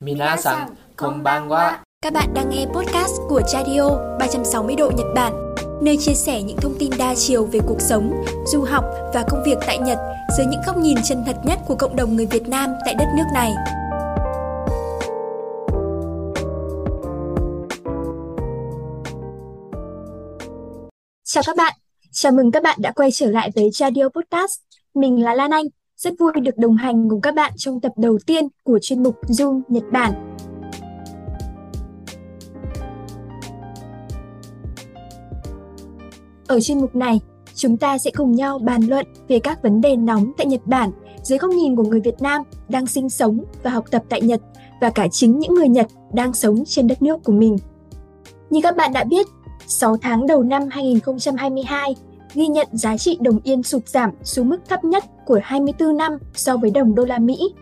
Minasan, konbanwa. Các bạn đang nghe podcast của Chadio 360 độ Nhật Bản, nơi chia sẻ những thông tin đa chiều về cuộc sống, du học và công việc tại Nhật dưới những góc nhìn chân thật nhất của cộng đồng người Việt Nam tại đất nước này. Chào các bạn, chào mừng các bạn đã quay trở lại với Chadio Podcast. Mình là Lan Anh, rất vui được đồng hành cùng các bạn trong tập đầu tiên của chuyên mục Zoom Nhật Bản. Ở chuyên mục này, chúng ta sẽ cùng nhau bàn luận về các vấn đề nóng tại Nhật Bản dưới góc nhìn của người Việt Nam đang sinh sống và học tập tại Nhật và cả chính những người Nhật đang sống trên đất nước của mình. Như các bạn đã biết, 6 tháng đầu năm 2022 ghi nhận giá trị đồng yên sụt giảm xuống mức thấp nhất của 24 năm so với đồng đô la Mỹ.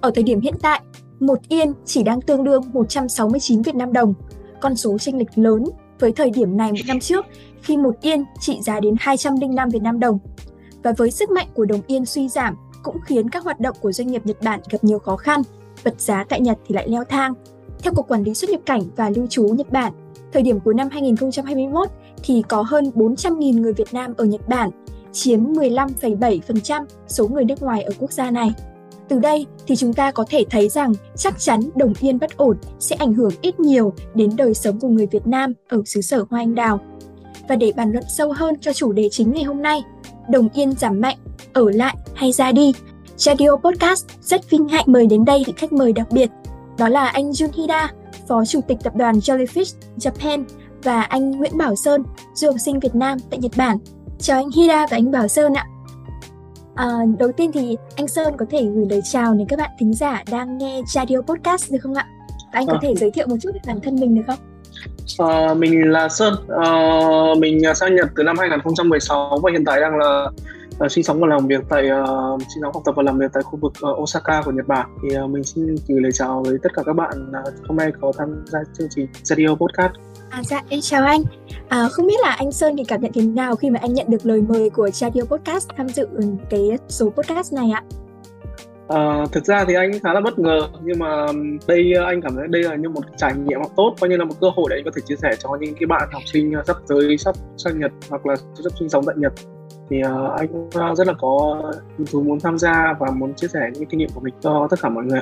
Ở thời điểm hiện tại, một yên chỉ đang tương đương 169 Việt Nam đồng, con số chênh lệch lớn với thời điểm này một năm trước khi một yên trị giá đến 205 Việt Nam đồng. Và với sức mạnh của đồng yên suy giảm cũng khiến các hoạt động của doanh nghiệp Nhật Bản gặp nhiều khó khăn, vật giá tại Nhật thì lại leo thang. Theo Cục Quản lý xuất nhập cảnh và lưu trú Nhật Bản, thời điểm cuối năm 2021 thì có hơn 400.000 người Việt Nam ở Nhật Bản, chiếm 15,7% số người nước ngoài ở quốc gia này. Từ đây thì chúng ta có thể thấy rằng chắc chắn đồng yên bất ổn sẽ ảnh hưởng ít nhiều đến đời sống của người Việt Nam ở xứ sở Hoa Anh Đào. Và để bàn luận sâu hơn cho chủ đề chính ngày hôm nay, đồng yên giảm mạnh, ở lại hay ra đi, Radio Podcast rất vinh hạnh mời đến đây vị khách mời đặc biệt. Đó là anh Jun Hida, Phó Chủ tịch Tập đoàn Jellyfish Japan và anh Nguyễn Bảo Sơn, du học sinh Việt Nam tại Nhật Bản. Chào anh Hida và anh Bảo Sơn ạ. À, đầu tiên thì anh Sơn có thể gửi lời chào đến các bạn thính giả đang nghe Radio Podcast được không ạ? Và anh có à. thể giới thiệu một chút về bản thân mình được không? À, mình là Sơn, à, mình sang Nhật từ năm 2016 và hiện tại đang là uh, sinh sống và làm việc tại uh, sinh sống học tập và làm việc tại khu vực uh, Osaka của Nhật Bản thì uh, mình xin gửi lời chào với tất cả các bạn uh, hôm nay có tham gia chương trình Radio Podcast. À dạ, em chào anh. À, không biết là anh Sơn thì cảm nhận thế nào khi mà anh nhận được lời mời của Radio Podcast tham dự cái số podcast này ạ? À, thực ra thì anh khá là bất ngờ nhưng mà đây anh cảm thấy đây là như một trải nghiệm học tốt coi như là một cơ hội để anh có thể chia sẻ cho những cái bạn học sinh sắp tới sắp sang Nhật hoặc là sắp sinh sống tại Nhật thì uh, anh cũng rất là có hứng thú muốn tham gia và muốn chia sẻ những kinh nghiệm của mình cho tất cả mọi người.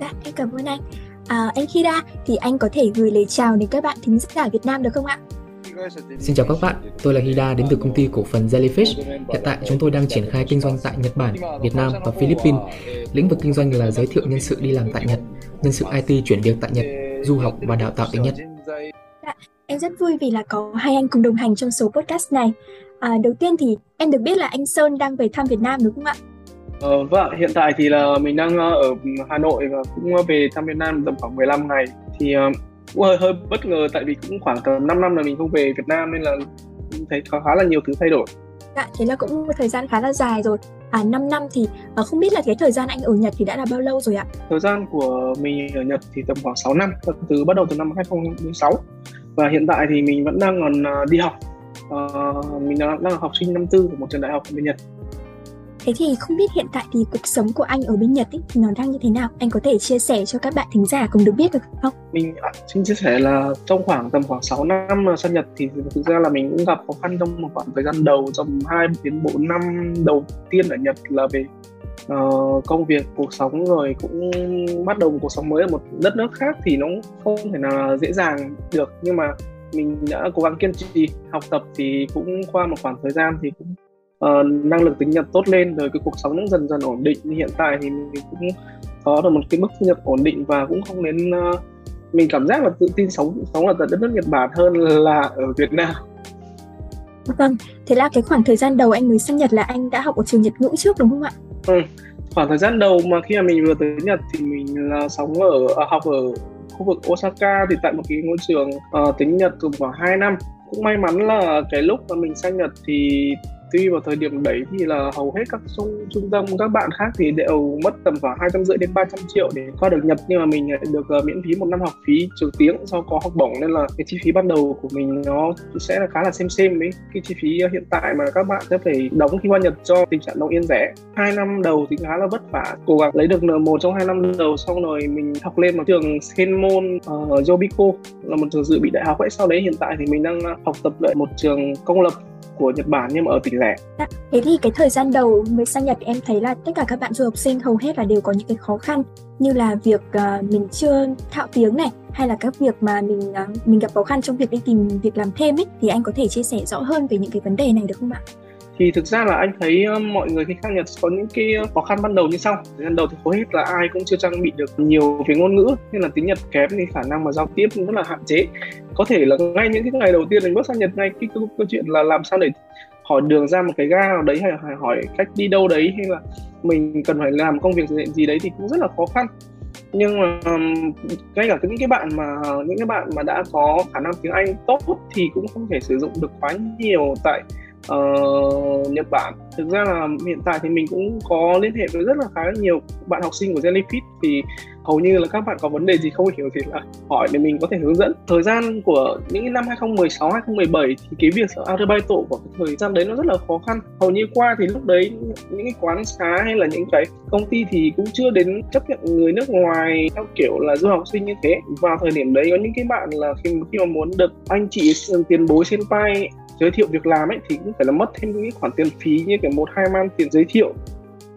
Dạ, em cảm ơn anh. À, anh Kira thì anh có thể gửi lời chào đến các bạn thính giả Việt Nam được không ạ? Xin chào các bạn, tôi là Hida đến từ công ty cổ phần Jellyfish. Hiện tại chúng tôi đang triển khai kinh doanh tại Nhật Bản, Việt Nam và Philippines. Lĩnh vực kinh doanh là giới thiệu nhân sự đi làm tại Nhật, nhân sự IT chuyển việc tại Nhật, du học và đào tạo tiếng Nhật. Dạ, em rất vui vì là có hai anh cùng đồng hành trong số podcast này. À, đầu tiên thì em được biết là anh Sơn đang về thăm Việt Nam đúng không ạ? Ờ, vâng, hiện tại thì là mình đang ờ, ở Hà Nội và cũng về thăm Việt Nam tầm khoảng 15 ngày. Thì uh, cũng hơi hơi bất ngờ tại vì cũng khoảng tầm 5 năm là mình không về Việt Nam nên là thấy khá là nhiều thứ thay đổi. Dạ, thế là cũng một thời gian khá là dài rồi. À 5 năm thì uh, không biết là cái thời gian anh ở Nhật thì đã là bao lâu rồi ạ? Thời gian của mình ở Nhật thì tầm khoảng 6 năm, từ bắt đầu từ năm 2006 và hiện tại thì mình vẫn đang còn đi học. Uh, mình đang, đang là học sinh năm tư của một trường đại học ở bên Nhật. Thế thì không biết hiện tại thì cuộc sống của anh ở bên Nhật ấy, thì nó đang như thế nào? Anh có thể chia sẻ cho các bạn thính giả cùng được biết được không? Mình à, xin chia sẻ là trong khoảng tầm khoảng 6 năm sang Nhật thì thực ra là mình cũng gặp khó khăn trong một khoảng thời gian đầu trong 2 đến 4 năm đầu tiên ở Nhật là về uh, công việc, cuộc sống rồi cũng bắt đầu một cuộc sống mới ở một đất nước khác thì nó không thể nào dễ dàng được nhưng mà mình đã cố gắng kiên trì học tập thì cũng qua một khoảng thời gian thì cũng uh, năng lực tính nhật tốt lên rồi cái cuộc sống cũng dần dần ổn định hiện tại thì mình cũng có được một cái mức thu nhập ổn định và cũng không đến uh, mình cảm giác là tự tin sống sống ở đất nước Nhật Bản hơn là ở Việt Nam. Vâng, thế là cái khoảng thời gian đầu anh mới sang Nhật là anh đã học ở trường Nhật ngữ trước đúng không ạ? Ừ, khoảng thời gian đầu mà khi mà mình vừa tới Nhật thì mình là sống ở à, học ở khu vực Osaka thì tại một cái ngôi trường uh, tiếng Nhật từ khoảng 2 năm cũng may mắn là cái lúc mà mình sang Nhật thì tuy vào thời điểm đấy thì là hầu hết các trung, trung tâm các bạn khác thì đều mất tầm khoảng hai trăm rưỡi đến 300 triệu để qua được nhập nhưng mà mình được uh, miễn phí một năm học phí trường tiếng do có học bổng nên là cái chi phí ban đầu của mình nó sẽ là khá là xem xem đấy cái chi phí ờ, hiện tại mà các bạn sẽ phải đóng khi qua Nhật do tình trạng đồng yên rẻ. Hai năm đầu thì khá là vất vả cố gắng lấy được N1 trong hai năm đầu xong rồi mình học lên một trường Senmon ở ờ, uh, Yobiko là một trường dự bị đại học. Ấy sau đấy hiện tại thì mình đang học tập lại một trường công lập của Nhật Bản nhưng mà ở tỉnh lẻ. Dạ, thế thì cái thời gian đầu mới sang Nhật em thấy là tất cả các bạn du học sinh hầu hết là đều có những cái khó khăn như là việc uh, mình chưa thạo tiếng này hay là các việc mà mình uh, mình gặp khó khăn trong việc đi tìm việc làm thêm ấy thì anh có thể chia sẻ rõ hơn về những cái vấn đề này được không ạ? thì thực ra là anh thấy mọi người khi sang Nhật có những cái khó khăn ban đầu như sau gian đầu thì hầu hết là ai cũng chưa trang bị được nhiều về ngôn ngữ nên là tiếng Nhật kém thì khả năng mà giao tiếp cũng rất là hạn chế có thể là ngay những cái ngày đầu tiên mình bước sang Nhật ngay cái câu, câu chuyện là làm sao để hỏi đường ra một cái ga nào đấy hay, hay hỏi cách đi đâu đấy hay là mình cần phải làm công việc gì đấy thì cũng rất là khó khăn. Nhưng mà um, ngay cả những cái bạn mà những cái bạn mà đã có khả năng tiếng Anh tốt thì cũng không thể sử dụng được quá nhiều tại uh, Nhật Bản. Thực ra là hiện tại thì mình cũng có liên hệ với rất là khá nhiều bạn học sinh của Jellyfish thì hầu như là các bạn có vấn đề gì không hiểu thì là hỏi để mình có thể hướng dẫn. Thời gian của những năm 2016 2017 thì cái việc Arubaito của cái thời gian đấy nó rất là khó khăn. Hầu như qua thì lúc đấy những cái quán xá hay là những cái công ty thì cũng chưa đến chấp nhận người nước ngoài theo kiểu là du học sinh như thế. Vào thời điểm đấy có những cái bạn là khi, khi mà muốn được anh chị tiền bối senpai giới thiệu việc làm ấy thì cũng phải là mất thêm những khoản tiền phí như kiểu một hai man tiền giới thiệu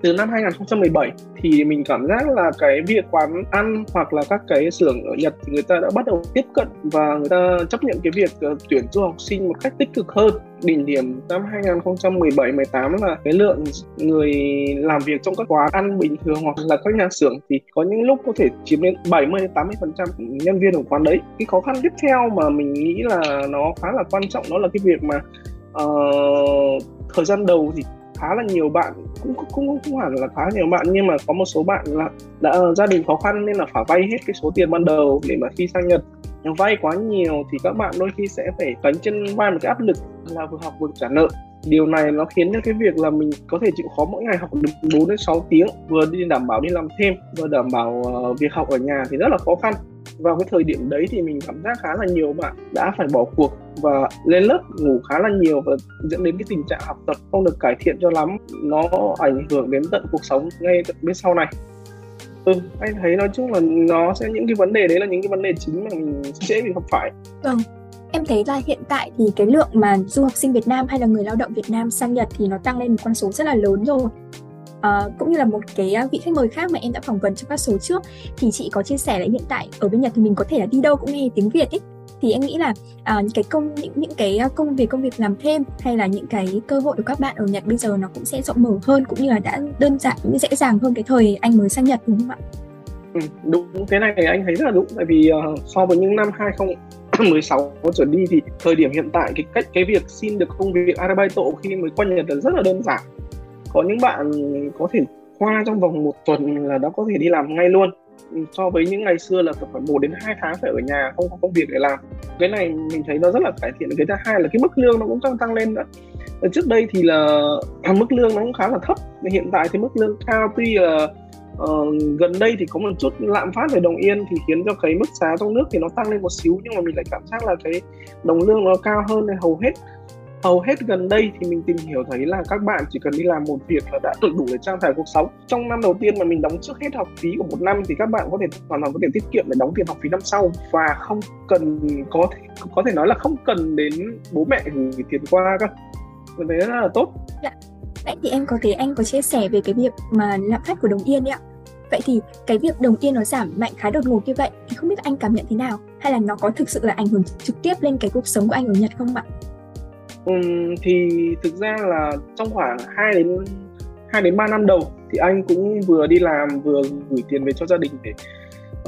từ năm 2017 thì mình cảm giác là cái việc quán ăn hoặc là các cái xưởng ở Nhật thì người ta đã bắt đầu tiếp cận và người ta chấp nhận cái việc ờ, tuyển du học sinh một cách tích cực hơn. Đỉnh điểm năm 2017 18 là cái lượng người làm việc trong các quán ăn bình thường hoặc là các nhà xưởng thì có những lúc có thể chiếm đến 70 đến 80% nhân viên ở quán đấy. Cái khó khăn tiếp theo mà mình nghĩ là nó khá là quan trọng đó là cái việc mà uh, thời gian đầu thì khá là nhiều bạn cũng cũng cũng hẳn là khá nhiều bạn nhưng mà có một số bạn là đã ờ, gia đình khó khăn nên là phải vay hết cái số tiền ban đầu để mà khi sang Nhật. Vay quá nhiều thì các bạn đôi khi sẽ phải gánh chân vai một cái áp lực là vừa học vừa trả nợ. Điều này nó khiến cho cái việc là mình có thể chịu khó mỗi ngày học được 4 đến 6 tiếng vừa đi đảm bảo đi làm thêm vừa đảm bảo uh, việc học ở nhà thì rất là khó khăn vào cái thời điểm đấy thì mình cảm giác khá là nhiều bạn đã phải bỏ cuộc và lên lớp ngủ khá là nhiều và dẫn đến cái tình trạng học tập không được cải thiện cho lắm. Nó ảnh hưởng đến tận cuộc sống ngay tận bên sau này. Ừ anh thấy nói chung là nó sẽ, những cái vấn đề đấy là những cái vấn đề chính mà mình dễ bị gặp phải. Vâng em thấy là hiện tại thì cái lượng mà du học sinh Việt Nam hay là người lao động Việt Nam sang Nhật thì nó tăng lên một con số rất là lớn rồi. Uh, cũng như là một cái ờ, vị khách mời khác mà em đã phỏng vấn trong các số trước. Thì chị có chia sẻ là hiện tại ở bên Nhật thì mình có thể là đi đâu cũng nghe tiếng Việt ấy. Thì em nghĩ là uh, những cái công những những cái ờ, công việc công việc làm thêm hay là những cái cơ hội của các bạn ở Nhật bây giờ nó cũng sẽ rộng mở hơn cũng như là đã đơn giản cũng dễ dàng hơn cái thời anh mới sang Nhật đúng không ạ? Ừ, đúng. Cái này anh thấy rất là đúng. Tại vì uh, so với những năm 2016 trở đi thì thời điểm hiện tại cái cách cái việc xin được công việc Arabaito khi mới qua Nhật là rất là đơn giản có những bạn có thể qua trong vòng một tuần là đã có thể đi làm ngay luôn. Ừ, so với những ngày xưa là phải 1 đến hai tháng phải ở nhà không có công việc để làm. Cái này mình thấy nó rất là cải thiện. Cái thứ hai là cái mức lương nó cũng tăng tăng lên nữa. Ờ, trước đây thì là à, mức lương nó cũng khá là thấp. Hiện tại thì mức lương cao tuy là uh, gần đây thì có một chút lạm phát về đồng yên thì khiến cho cái mức giá trong nước thì nó tăng lên một xíu nhưng mà mình lại cảm giác là cái đồng lương nó cao hơn hầu hết hầu hết gần đây thì mình tìm hiểu thấy là các bạn chỉ cần đi làm một việc là đã tự đủ để trang trải cuộc sống. Trong năm đầu tiên mà mình đóng trước hết học phí của một năm thì các bạn có thể hoàn toàn có thể tiết kiệm để đóng tiền học phí năm sau. Và không cần, có thể có thể nói là không cần đến bố mẹ gửi tiền qua cơ. Mình thấy rất là tốt. Dạ. Vậy thì em có thể, anh có chia sẻ về cái việc mà lạm phát của đồng yên đấy ạ. Vậy thì cái việc đồng yên nó giảm mạnh khá đột ngột như vậy thì không biết anh cảm nhận thế nào? Hay là nó có thực sự là ảnh hưởng trực tiếp lên cái cuộc sống của anh ở Nhật không ạ? Um, thì thực ra là trong khoảng 2 đến 2 đến 3 năm đầu thì anh cũng vừa đi làm vừa gửi tiền về cho gia đình để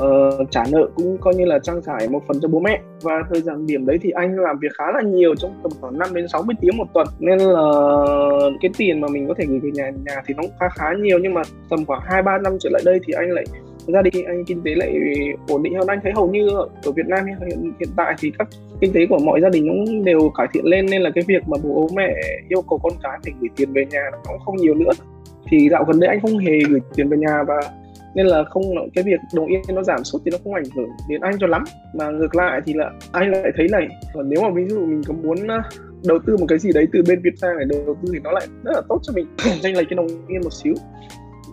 uh, trả nợ cũng coi như là trang trải một phần cho bố mẹ. Và thời gian điểm đấy thì anh làm việc khá là nhiều trong tầm khoảng 5 đến 60 tiếng một tuần. Nên là cái tiền mà mình có thể gửi về nhà nhà thì nó cũng khá khá nhiều. Nhưng mà tầm khoảng 2 3 năm trở lại đây thì anh lại gia đình anh kinh tế lại ổn định hơn. Anh thấy hầu như ở Việt Nam hiện, hiện tại thì các kinh tế của mọi gia đình cũng đều cải thiện lên nên là cái việc mà bố mẹ yêu cầu con cái phải gửi tiền về nhà nó cũng không nhiều nữa. Thì dạo gần đây anh không hề gửi tiền về nhà và nên là không cái việc đồng yên nó giảm sút thì nó không ảnh hưởng đến anh cho lắm. Mà ngược lại thì là anh lại thấy này còn nếu mà ví dụ mình có muốn đầu tư một cái gì đấy từ bên Việt sang để đầu tư thì nó lại rất là tốt cho mình. Tranh lệch cái đồng yên một xíu.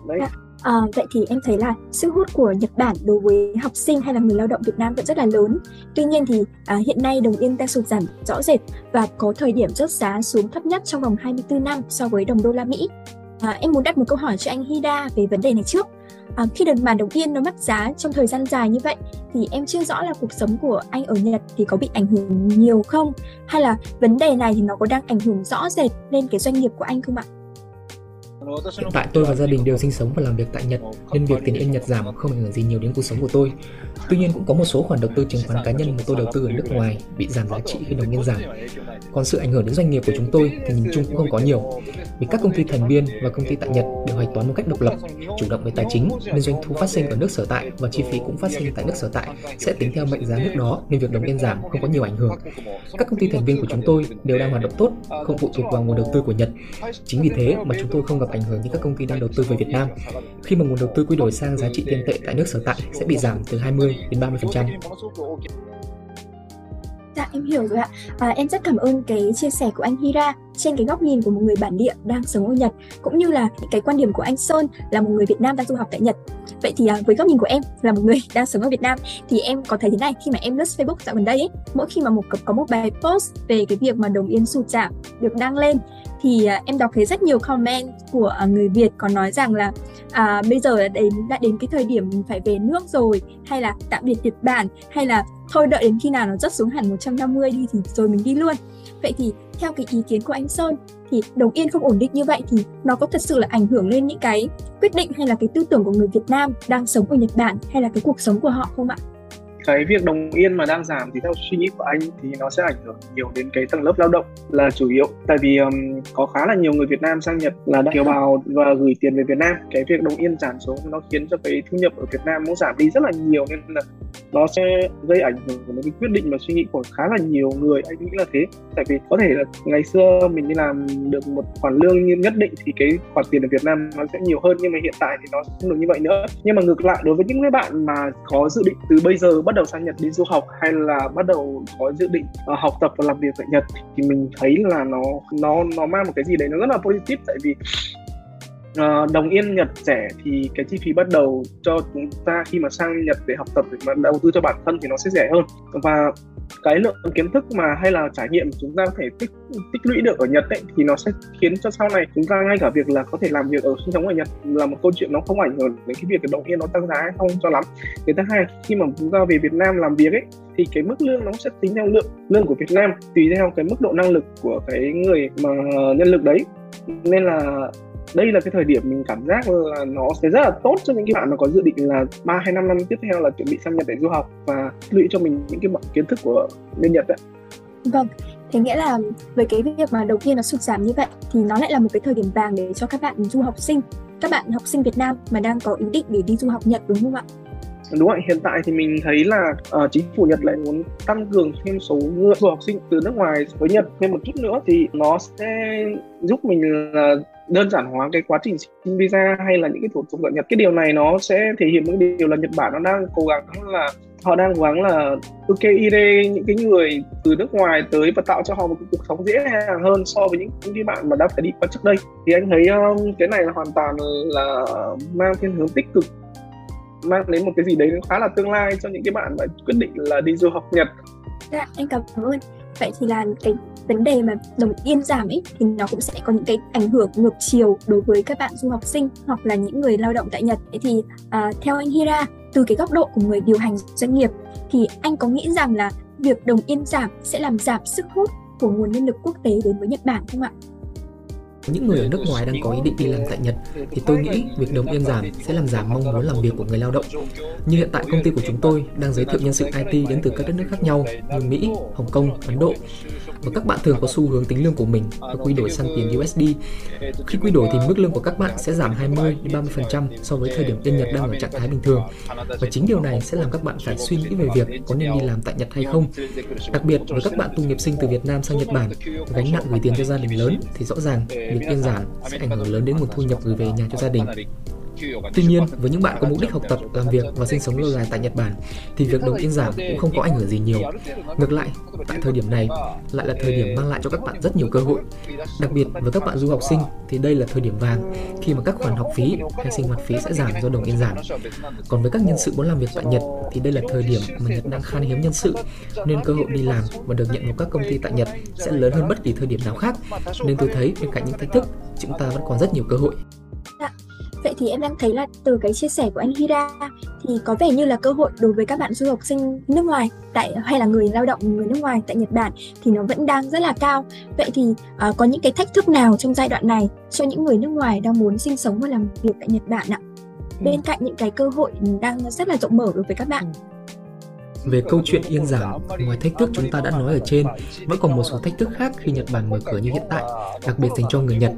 Đấy. À, vậy thì em thấy là sức hút của Nhật Bản đối với học sinh hay là người lao động Việt Nam vẫn rất là lớn. Tuy nhiên thì à, hiện nay đồng yên đang sụt giảm rõ rệt và có thời điểm rớt giá xuống thấp nhất trong vòng 24 năm so với đồng đô la Mỹ. À, em muốn đặt một câu hỏi cho anh Hida về vấn đề này trước. À, khi đồng bản đồng yên nó mất giá trong thời gian dài như vậy thì em chưa rõ là cuộc sống của anh ở Nhật thì có bị ảnh hưởng nhiều không hay là vấn đề này thì nó có đang ảnh hưởng rõ rệt lên cái doanh nghiệp của anh không ạ? Hiện tại tôi và gia đình đều sinh sống và làm việc tại Nhật, nên việc tiền yên Nhật giảm không ảnh hưởng gì nhiều đến cuộc sống của tôi. Tuy nhiên cũng có một số khoản đầu tư chứng khoán cá nhân mà tôi đầu tư ở nước ngoài bị giảm giá trị khi đồng yên giảm. Còn sự ảnh hưởng đến doanh nghiệp của chúng tôi thì nhìn chung cũng không có nhiều, vì các công ty thành viên và công ty tại Nhật đều hạch toán một cách độc lập, chủ động về tài chính nên doanh thu phát sinh ở nước sở tại và chi phí cũng phát sinh tại nước sở tại sẽ tính theo mệnh giá nước đó nên việc đồng yên giảm không có nhiều ảnh hưởng. Các công ty thành viên của chúng tôi đều đang hoạt động tốt, không phụ thuộc vào nguồn đầu tư của Nhật. Chính vì thế mà chúng tôi không gặp ảnh hưởng đến các công ty đang đầu tư về Việt Nam. Khi mà nguồn đầu tư quy đổi sang giá trị tiền tệ tại nước sở tại sẽ bị giảm từ 20 đến 30%. Dạ em hiểu rồi ạ. À, em rất cảm ơn cái chia sẻ của anh Hira trên cái góc nhìn của một người bản địa đang sống ở Nhật cũng như là những cái quan điểm của anh Sơn là một người Việt Nam đang du học tại Nhật. Vậy thì à, với góc nhìn của em là một người đang sống ở Việt Nam thì em có thấy thế này khi mà em lướt Facebook dạo gần đây ấy, mỗi khi mà một có một bài post về cái việc mà đồng yên sụt giảm được đăng lên thì à, em đọc thấy rất nhiều comment của à, người Việt có nói rằng là à, bây giờ đã đến đã đến cái thời điểm mình phải về nước rồi hay là tạm biệt Nhật Bản hay là thôi đợi đến khi nào nó rớt xuống hẳn 150 đi thì rồi mình đi luôn vậy thì theo cái ý kiến của anh Sơn thì đồng yên không ổn định như vậy thì nó có thật sự là ảnh hưởng lên những cái quyết định hay là cái tư tưởng của người Việt Nam đang sống ở Nhật Bản hay là cái cuộc sống của họ không ạ? Cái việc đồng yên mà đang giảm thì theo suy nghĩ của anh thì nó sẽ ảnh hưởng nhiều đến cái tầng lớp lao động là chủ yếu. Tại vì um, có khá là nhiều người Việt Nam sang Nhật là kiều bào và gửi tiền về Việt Nam. Cái việc đồng yên giảm xuống nó khiến cho cái thu nhập ở Việt Nam cũng giảm đi rất là nhiều nên là nó sẽ gây ảnh hưởng đến cái quyết định và suy nghĩ của khá là nhiều người. Anh nghĩ là thế. Tại vì có thể là ngày xưa mình đi làm được một khoản lương nhất định thì cái khoản tiền ở Việt Nam nó sẽ nhiều hơn nhưng mà hiện tại thì nó không được như vậy nữa. Nhưng mà ngược lại đối với những cái bạn mà có dự định từ bây giờ bắt bắt đầu sang Nhật đi du học hay là bắt đầu có dự định uh, học tập và làm việc tại Nhật thì mình thấy là nó nó nó mang một cái gì đấy nó rất là positive. Tại vì uh, đồng yên Nhật rẻ thì cái chi phí bắt đầu cho chúng ta khi mà sang Nhật để học tập để mà đầu tư cho bản thân thì nó sẽ rẻ hơn. Và cái lượng kiến thức mà hay là trải nghiệm chúng ta có thể tích tích lũy được ở Nhật ấy, thì nó sẽ khiến cho sau này chúng ta ngay cả việc là có thể làm việc ở sinh sống ở Nhật là một câu chuyện nó không ảnh hưởng đến cái việc cái đồng yên nó tăng giá hay không cho lắm. Cái thứ hai khi mà chúng ta về Việt Nam làm việc ấy thì cái mức lương nó sẽ tính theo lượng lương của Việt Nam tùy theo cái mức độ năng lực của cái người mà nhân lực đấy. Nên là đây là cái thời điểm mình cảm giác là nó sẽ rất là tốt cho những cái bạn mà có dự định là ba hay năm năm tiếp theo là chuẩn bị sang Nhật để du học và lũy cho mình những cái kiến thức của bên Nhật đấy. Vâng, thế nghĩa là với cái việc mà đầu tiên nó sụt giảm như vậy thì nó lại là một cái thời điểm vàng để cho các bạn du học sinh, các bạn học sinh Việt Nam mà đang có ý định để đi du học Nhật đúng không ạ? đúng rồi hiện tại thì mình thấy là uh, chính phủ Nhật lại muốn tăng cường thêm số người du học sinh từ nước ngoài với Nhật thêm một chút nữa thì nó sẽ giúp mình là đơn giản hóa cái quá trình xin visa hay là những cái thủ tục ở Nhật cái điều này nó sẽ thể hiện một điều là Nhật Bản nó đang cố gắng là họ đang cố gắng là ok ide những cái người từ nước ngoài tới và tạo cho họ một cuộc sống dễ dàng hơn so với những, những cái bạn mà đã phải đi qua trước đây thì anh thấy um, cái này là hoàn toàn là mang thiên hướng tích cực mang đến một cái gì đấy khá là tương lai cho những cái bạn mà quyết định là đi du học Nhật. Dạ, anh cảm ơn. Vậy thì là cái vấn đề mà đồng yên giảm ấy thì nó cũng sẽ có những cái ảnh hưởng ngược chiều đối với các bạn du học sinh hoặc là những người lao động tại Nhật. Thế thì à, theo anh Hira, từ cái góc độ của người điều hành doanh nghiệp thì anh có nghĩ rằng là việc đồng yên giảm sẽ làm giảm sức hút của nguồn nhân lực quốc tế đến với Nhật Bản không ạ? Những người ở nước ngoài đang có ý định đi làm tại Nhật thì tôi nghĩ việc đồng yên giảm sẽ làm giảm mong muốn làm việc của người lao động. Như hiện tại công ty của chúng tôi đang giới thiệu nhân sự IT đến từ các đất nước khác nhau như Mỹ, Hồng Kông, Ấn Độ và các bạn thường có xu hướng tính lương của mình và quy đổi sang tiền USD. Khi quy đổi thì mức lương của các bạn sẽ giảm 20 đến 30% so với thời điểm bên Nhật đang ở trạng thái bình thường. Và chính điều này sẽ làm các bạn phải suy nghĩ về việc có nên đi làm tại Nhật hay không. Đặc biệt với các bạn tu nghiệp sinh từ Việt Nam sang Nhật Bản, gánh nặng gửi tiền cho gia đình lớn thì rõ ràng việc đơn giản sẽ ảnh hưởng lớn đến nguồn thu nhập gửi về nhà cho gia đình. Tuy nhiên, với những bạn có mục đích học tập, làm việc và sinh sống lâu dài tại Nhật Bản, thì việc đồng yên giảm cũng không có ảnh hưởng gì nhiều. Ngược lại, tại thời điểm này lại là thời điểm mang lại cho các bạn rất nhiều cơ hội. Đặc biệt với các bạn du học sinh thì đây là thời điểm vàng khi mà các khoản học phí hay sinh hoạt phí sẽ giảm do đồng yên giảm. Còn với các nhân sự muốn làm việc tại Nhật thì đây là thời điểm mà Nhật đang khan hiếm nhân sự nên cơ hội đi làm và được nhận vào các công ty tại Nhật sẽ lớn hơn bất kỳ thời điểm nào khác. Nên tôi thấy bên cạnh những thách thức, chúng ta vẫn còn rất nhiều cơ hội. Dạ. Vậy thì em đang thấy là từ cái chia sẻ của anh Hira thì có vẻ như là cơ hội đối với các bạn du học sinh nước ngoài tại hay là người lao động người nước ngoài tại Nhật Bản thì nó vẫn đang rất là cao. Vậy thì uh, có những cái thách thức nào trong giai đoạn này cho những người nước ngoài đang muốn sinh sống và làm việc tại Nhật Bản ạ? Ừ. Bên cạnh những cái cơ hội đang rất là rộng mở đối với các bạn. Về câu chuyện yên giảm, ngoài thách thức chúng ta đã nói ở trên, vẫn còn một số thách thức khác khi Nhật Bản mở cửa như hiện tại, đặc biệt dành cho người Nhật.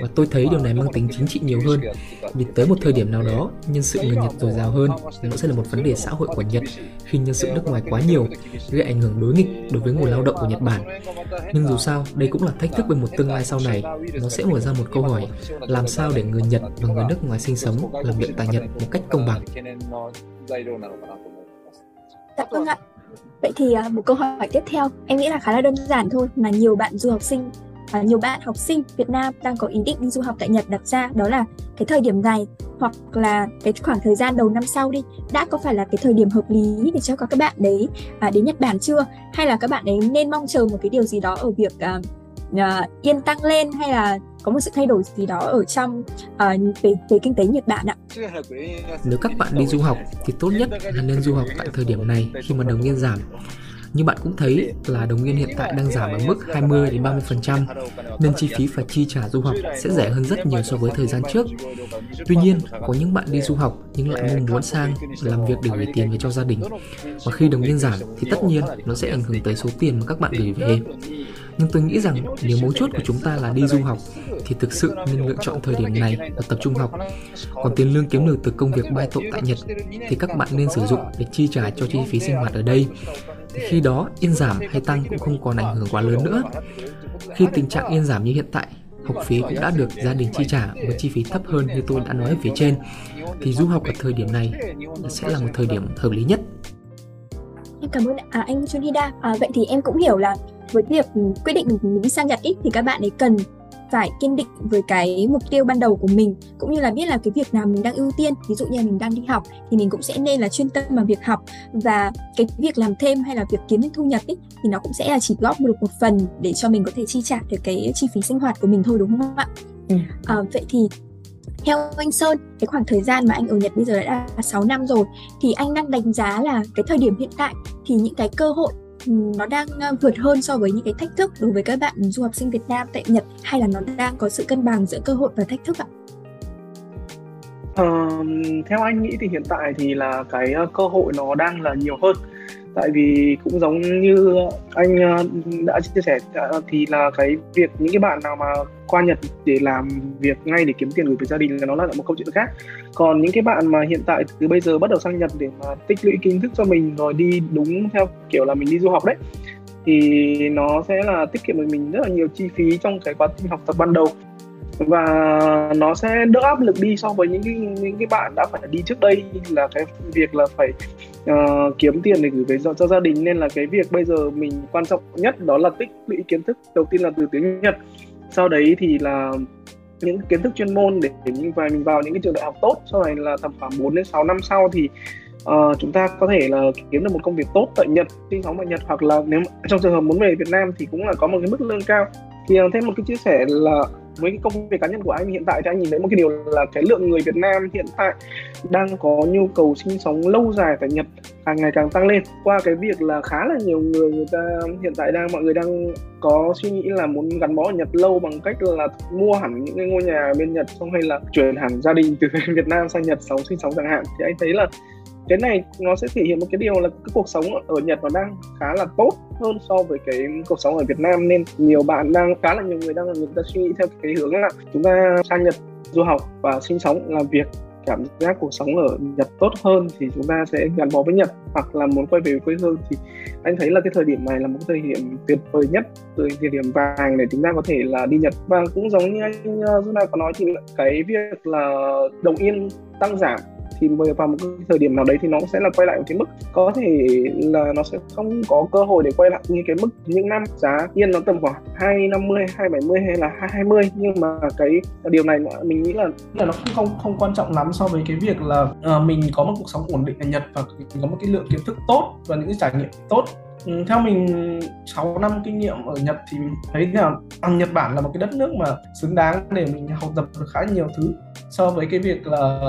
Và tôi thấy điều này mang tính chính trị nhiều hơn. Vì tới một thời điểm nào đó, nhân sự người Nhật dồi dào hơn, nó sẽ là một vấn đề xã hội của Nhật khi nhân sự nước ngoài quá nhiều, gây ảnh hưởng đối nghịch đối với nguồn lao động của Nhật Bản. Nhưng dù sao, đây cũng là thách thức về một tương lai sau này. Nó sẽ mở ra một câu hỏi, làm sao để người Nhật và người nước ngoài sinh sống, làm việc tại Nhật một cách công bằng. Dạ vâng ạ. Vậy thì à, một câu hỏi tiếp theo, em nghĩ là khá là đơn giản thôi mà nhiều bạn du học sinh và nhiều bạn học sinh Việt Nam đang có ý định đi du học tại Nhật đặt ra đó là cái thời điểm này hoặc là cái khoảng thời gian đầu năm sau đi đã có phải là cái thời điểm hợp lý để cho các bạn đấy à, đến Nhật Bản chưa? Hay là các bạn ấy nên mong chờ một cái điều gì đó ở việc à, à, yên tăng lên hay là có một sự thay đổi gì đó ở trong uh, về về kinh tế Nhật Bản ạ. Nếu các bạn đi du học thì tốt nhất là nên du học tại thời điểm này khi mà đồng yên giảm. Như bạn cũng thấy là đồng yên hiện tại đang giảm ở mức 20 đến 30% nên chi phí phải chi trả du học sẽ rẻ hơn rất nhiều so với thời gian trước. Tuy nhiên, có những bạn đi du học nhưng lại mong muốn sang làm việc để gửi tiền về cho gia đình. Và khi đồng yên giảm thì tất nhiên nó sẽ ảnh hưởng tới số tiền mà các bạn gửi về nhưng tôi nghĩ rằng nếu mấu chốt của chúng ta là đi du học thì thực sự nên lựa chọn thời điểm này và tập trung học. Còn tiền lương kiếm được từ công việc bay tội tại Nhật thì các bạn nên sử dụng để chi trả cho chi phí sinh hoạt ở đây. Thì khi đó yên giảm hay tăng cũng không còn ảnh hưởng quá lớn nữa. Khi tình trạng yên giảm như hiện tại, học phí cũng đã được gia đình chi trả với chi phí thấp hơn như tôi đã nói ở phía trên thì du học ở thời điểm này sẽ là một thời điểm hợp lý nhất. Em cảm ơn à, anh Junhida. À, vậy thì em cũng hiểu là với việc quyết định mình đi sang Nhật ý, thì các bạn ấy cần phải kiên định với cái mục tiêu ban đầu của mình cũng như là biết là cái việc nào mình đang ưu tiên. Ví dụ như là mình đang đi học thì mình cũng sẽ nên là chuyên tâm vào việc học. Và cái việc làm thêm hay là việc kiếm thêm thu nhập ý, thì nó cũng sẽ là chỉ góp được một phần để cho mình có thể chi trả được cái chi phí sinh hoạt của mình thôi đúng không ạ? Ừ. à, vậy thì theo anh Sơn, cái khoảng thời gian mà anh ở Nhật bây giờ đã là 6 năm rồi thì anh đang đánh giá là cái thời điểm hiện tại thì những cái cơ hội Ừ, nó đang ờ, vượt hơn so với những cái thách thức đối với các bạn du học sinh Việt Nam tại Nhật hay là nó đang có sự cân bằng giữa cơ hội và thách thức ạ? Uh, theo anh nghĩ thì hiện tại thì là cái ờ, cơ hội nó đang là nhiều hơn tại vì cũng giống như anh ờ, đã chia sẻ ờ, thì là cái việc những cái bạn nào mà qua Nhật để làm việc ngay để kiếm tiền gửi về gia đình là nó là một câu chuyện khác. Còn những cái bạn mà hiện tại từ bây giờ bắt đầu sang Nhật để mà tích lũy kiến thức cho mình rồi đi đúng theo kiểu là mình đi du học đấy, thì nó sẽ là tiết kiệm được mình rất là nhiều chi phí trong cái quá trình học tập ban đầu. Và nó sẽ đỡ áp lực đi so với những cái những cái bạn đã phải đi trước đây, là cái việc là phải uh, kiếm tiền để gửi về cho, cho gia đình. Nên là cái việc bây giờ mình quan trọng nhất đó là tích lũy kiến thức đầu tiên là từ tiếng Nhật. Sau đấy thì là những kiến thức chuyên môn để, để mình vào mình vào những cái trường đại học tốt. Sau này là tầm khoảng 4 đến 6 năm sau thì uh, chúng ta có thể là kiếm được một công việc tốt tại Nhật sinh sống tại Nhật. Hoặc là nếu trong trường hợp muốn về Việt Nam thì cũng là có một cái mức lương cao. Thì uh, thêm một cái chia sẻ là với cái công việc cá nhân của anh hiện tại thì anh nhìn thấy một cái điều là cái lượng người Việt Nam hiện tại đang có nhu cầu sinh sống lâu dài tại Nhật càng ngày càng tăng lên. Qua cái việc là khá là nhiều người người ta hiện tại đang, mọi người đang có suy nghĩ là muốn gắn bó ở Nhật lâu bằng cách là mua hẳn những cái ngôi nhà bên Nhật, xong hay là chuyển hẳn gia đình từ Việt Nam sang Nhật, sống, sinh sống chẳng hạn. Thì anh thấy là cái này nó sẽ thể hiện một cái điều là cái cuộc sống ở Nhật nó đang khá là tốt hơn so với cái cuộc sống ở Việt Nam nên nhiều bạn đang, khá là nhiều người đang, người ta suy nghĩ theo cái hướng là chúng ta sang Nhật du học và sinh sống, làm việc, cảm giác cuộc sống ở Nhật tốt hơn thì chúng ta sẽ gắn bó với Nhật. Hoặc là muốn quay về quê hương thì anh thấy là cái thời điểm này là một thời điểm tuyệt vời nhất từ thời điểm vàng để chúng ta có thể là đi Nhật. Và cũng giống như anh ờ, Zuna có nói thì cái việc là đồng yên, tăng giảm thì vào một cái thời điểm nào đấy thì nó sẽ là quay lại một cái mức. Có thể là nó sẽ không có cơ hội để quay lại như cái mức những năm giá yên nó tầm khoảng hai năm mươi hai bảy mươi hay là hai hai mươi. Nhưng mà cái điều này mình nghĩ là là nó cũng không không quan trọng lắm so với cái việc là uh, mình có một cuộc sống ổn định ở Nhật và có một cái lượng kiến thức tốt và những cái trải nghiệm tốt. Ừ, theo mình 6 năm kinh nghiệm ở Nhật thì mình thấy là Nhật Bản là một cái đất nước mà xứng đáng để mình học tập được khá nhiều thứ so với cái việc là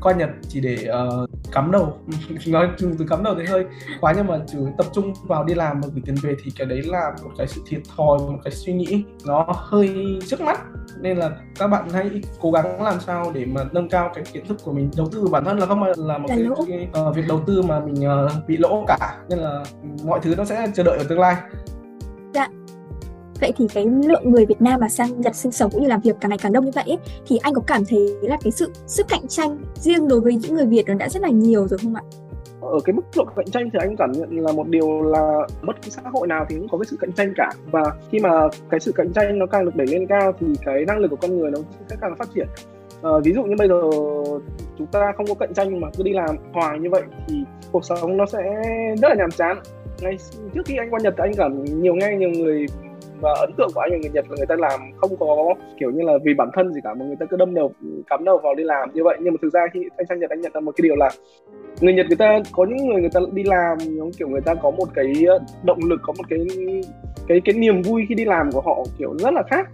coi Nhật chỉ để uh, cắm đầu. Nói chung từ cắm đầu thì hơi quá nhưng mà chỉ tập trung vào đi làm và gửi tiền về thì cái đấy là một cái sự thiệt thòi một cái suy nghĩ nó hơi trước mắt. Nên là các bạn hãy cố gắng làm sao để mà nâng cao cái kiến thức của mình. Đầu tư bản thân là không là một cái, cái uh, việc đầu tư mà mình uh, bị lỗ cả. Nên là mọi thứ nó sẽ chờ đợi ở tương lai. Dạ vậy thì cái lượng người Việt Nam mà sang Nhật sinh sống cũng như làm việc càng ngày càng đông như vậy ấy, thì anh có cảm thấy là cái sự sức cạnh tranh riêng đối với những người Việt nó đã rất là nhiều rồi không ạ? ở cái mức độ cạnh tranh thì anh cảm nhận là một điều là bất cứ xã hội nào thì cũng có cái sự cạnh tranh cả. Và khi mà cái sự cạnh tranh nó càng được đẩy lên cao thì cái năng lực của con người nó sẽ càng phát triển. À, ví dụ như bây giờ chúng ta không có cạnh tranh mà cứ đi làm hoài như vậy thì cuộc sống nó sẽ rất là nhàm chán. Ngay trước khi anh qua Nhật thì anh cảm nhiều nghe nhiều người và ấn tượng của anh là người Nhật là người ta làm không có kiểu như là vì bản thân gì cả, mà người ta cứ đâm đầu, cắm đầu vào đi làm như vậy. Nhưng mà thực ra khi anh sang Nhật, anh nhận ra một cái điều là người Nhật người ta, có những người người ta đi làm, giống kiểu người ta có một cái ờ, động lực, có một cái cái cái niềm vui khi đi làm của họ kiểu rất là khác.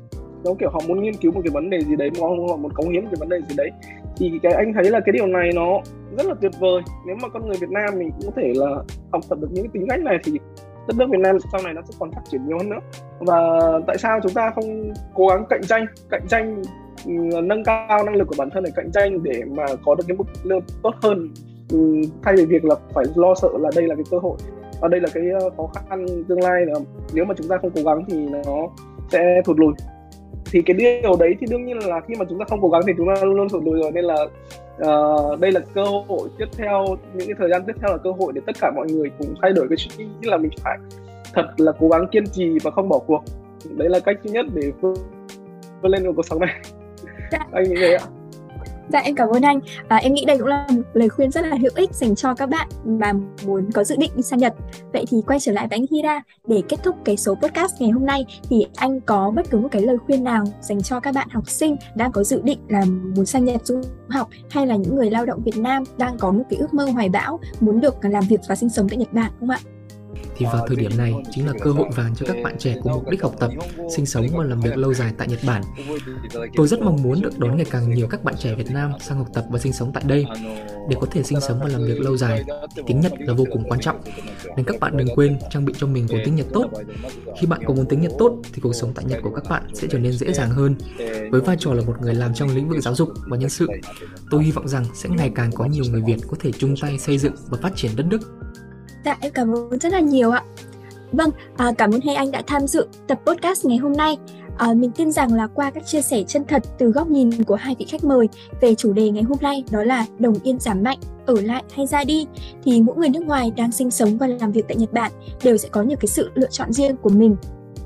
Giống kiểu họ muốn nghiên cứu một cái vấn đề gì đấy họ muốn cống hiến một cái vấn đề gì đấy. Thì cái anh thấy là cái điều này nó rất là tuyệt vời. Nếu mà con người Việt Nam mình cũng có thể là học tập được những cái tính cách này thì đất nước Việt Nam sau này nó sẽ còn phát triển nhiều hơn nữa. Và tại sao chúng ta không cố gắng cạnh tranh cạnh tranh ừ, nâng cao năng lực của bản thân để cạnh tranh để mà có được cái mức lương tốt hơn? Ừ, thay vì việc là phải lo sợ là đây là cái cơ hội và đây là cái ờ, khó khăn tương lai nếu mà chúng ta không cố gắng thì nó sẽ thụt lùi thì cái điều đấy thì đương nhiên là khi mà chúng ta không cố gắng thì chúng ta luôn luôn thụt lùi rồi. Nên là uh, đây là cơ hội tiếp theo những cái thời gian tiếp theo là cơ hội để tất cả mọi người cùng thay đổi cái suy nghĩ là mình phải thật là cố gắng kiên trì và không bỏ cuộc. Đấy là cách duy nhất để vươn lên được cuộc sống này. Dạ. anh nghĩ vậy ạ Dạ em cảm ơn anh. À, em nghĩ đây cũng là một lời khuyên rất là hữu ích dành cho các bạn mà muốn có dự định đi sang Nhật. Vậy thì quay trở lại với anh Hira để kết thúc cái số podcast ngày hôm nay thì anh có bất cứ một cái lời khuyên nào dành cho các bạn học sinh đang có dự định là muốn sang Nhật du học hay là những người lao động Việt Nam đang có một cái ước mơ hoài bão muốn được làm việc và sinh sống tại Nhật Bản không ạ? Thì vào thời điểm này chính là cơ hội vàng cho các bạn trẻ có mục đích học tập, sinh sống và làm việc lâu dài tại Nhật Bản. Tôi rất mong muốn được đón ngày càng nhiều các bạn trẻ Việt Nam sang học tập và sinh sống tại đây. Để có thể sinh sống và làm việc lâu dài, tiếng Nhật là vô cùng quan trọng. Nên các bạn đừng quên trang bị cho mình vốn tiếng Nhật tốt. Khi bạn có vốn tiếng Nhật tốt thì cuộc sống tại Nhật của các bạn sẽ trở nên dễ dàng hơn. Với vai trò là một người làm trong lĩnh vực giáo dục và nhân sự, tôi hy vọng rằng sẽ ngày càng có nhiều người Việt có thể chung tay xây dựng và phát triển đất nước Dạ em cảm ơn rất là nhiều ạ. Vâng, à, cảm ơn hai anh đã tham dự tập podcast ngày hôm nay. À, mình tin rằng là qua các chia sẻ chân thật từ góc nhìn của hai vị khách mời về chủ đề ngày hôm nay đó là đồng yên giảm mạnh, ở lại hay ra đi thì mỗi người nước ngoài đang sinh sống và làm việc tại Nhật Bản đều sẽ có nhiều cái sự lựa chọn riêng của mình.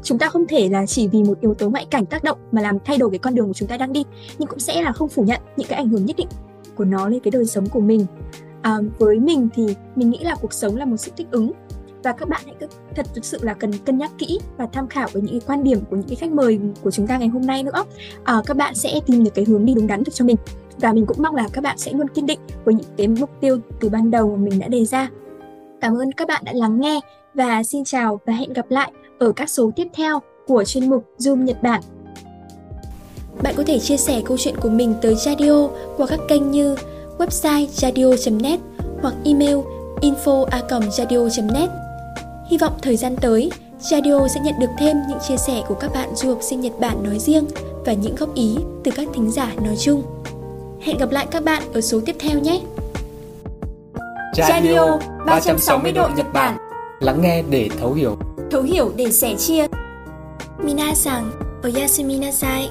Chúng ta không thể là chỉ vì một yếu tố ngoại cảnh tác động mà làm thay đổi cái con đường của chúng ta đang đi, nhưng cũng sẽ là không phủ nhận những cái ảnh hưởng nhất định của nó lên cái đời sống của mình à, với mình thì mình nghĩ là cuộc sống là một sự thích ứng. Và các bạn hãy thật thực sự là cần cân nhắc kỹ và tham khảo với những cái quan điểm của những cái khách mời của chúng ta ngày hôm nay nữa. À, các bạn sẽ tìm được cái hướng đi đúng đắn được cho mình. Và mình cũng mong là các bạn sẽ luôn kiên định với những cái mục tiêu từ ban đầu mà mình đã đề ra. Cảm ơn các bạn đã lắng nghe và xin chào và hẹn gặp lại ở các số tiếp theo của chuyên mục Zoom Nhật Bản. Bạn có thể chia sẻ câu chuyện của mình tới Radio qua các kênh như website radio.net hoặc email info@radio.net. Hy vọng thời gian tới, Radio sẽ nhận được thêm những chia sẻ của các bạn du học sinh Nhật Bản nói riêng và những góp ý từ các thính giả nói chung. Hẹn gặp lại các bạn ở số tiếp theo nhé! Radio 360 độ Nhật Bản Lắng nghe để thấu hiểu Thấu hiểu để sẻ chia Minasan, oyasumi nasai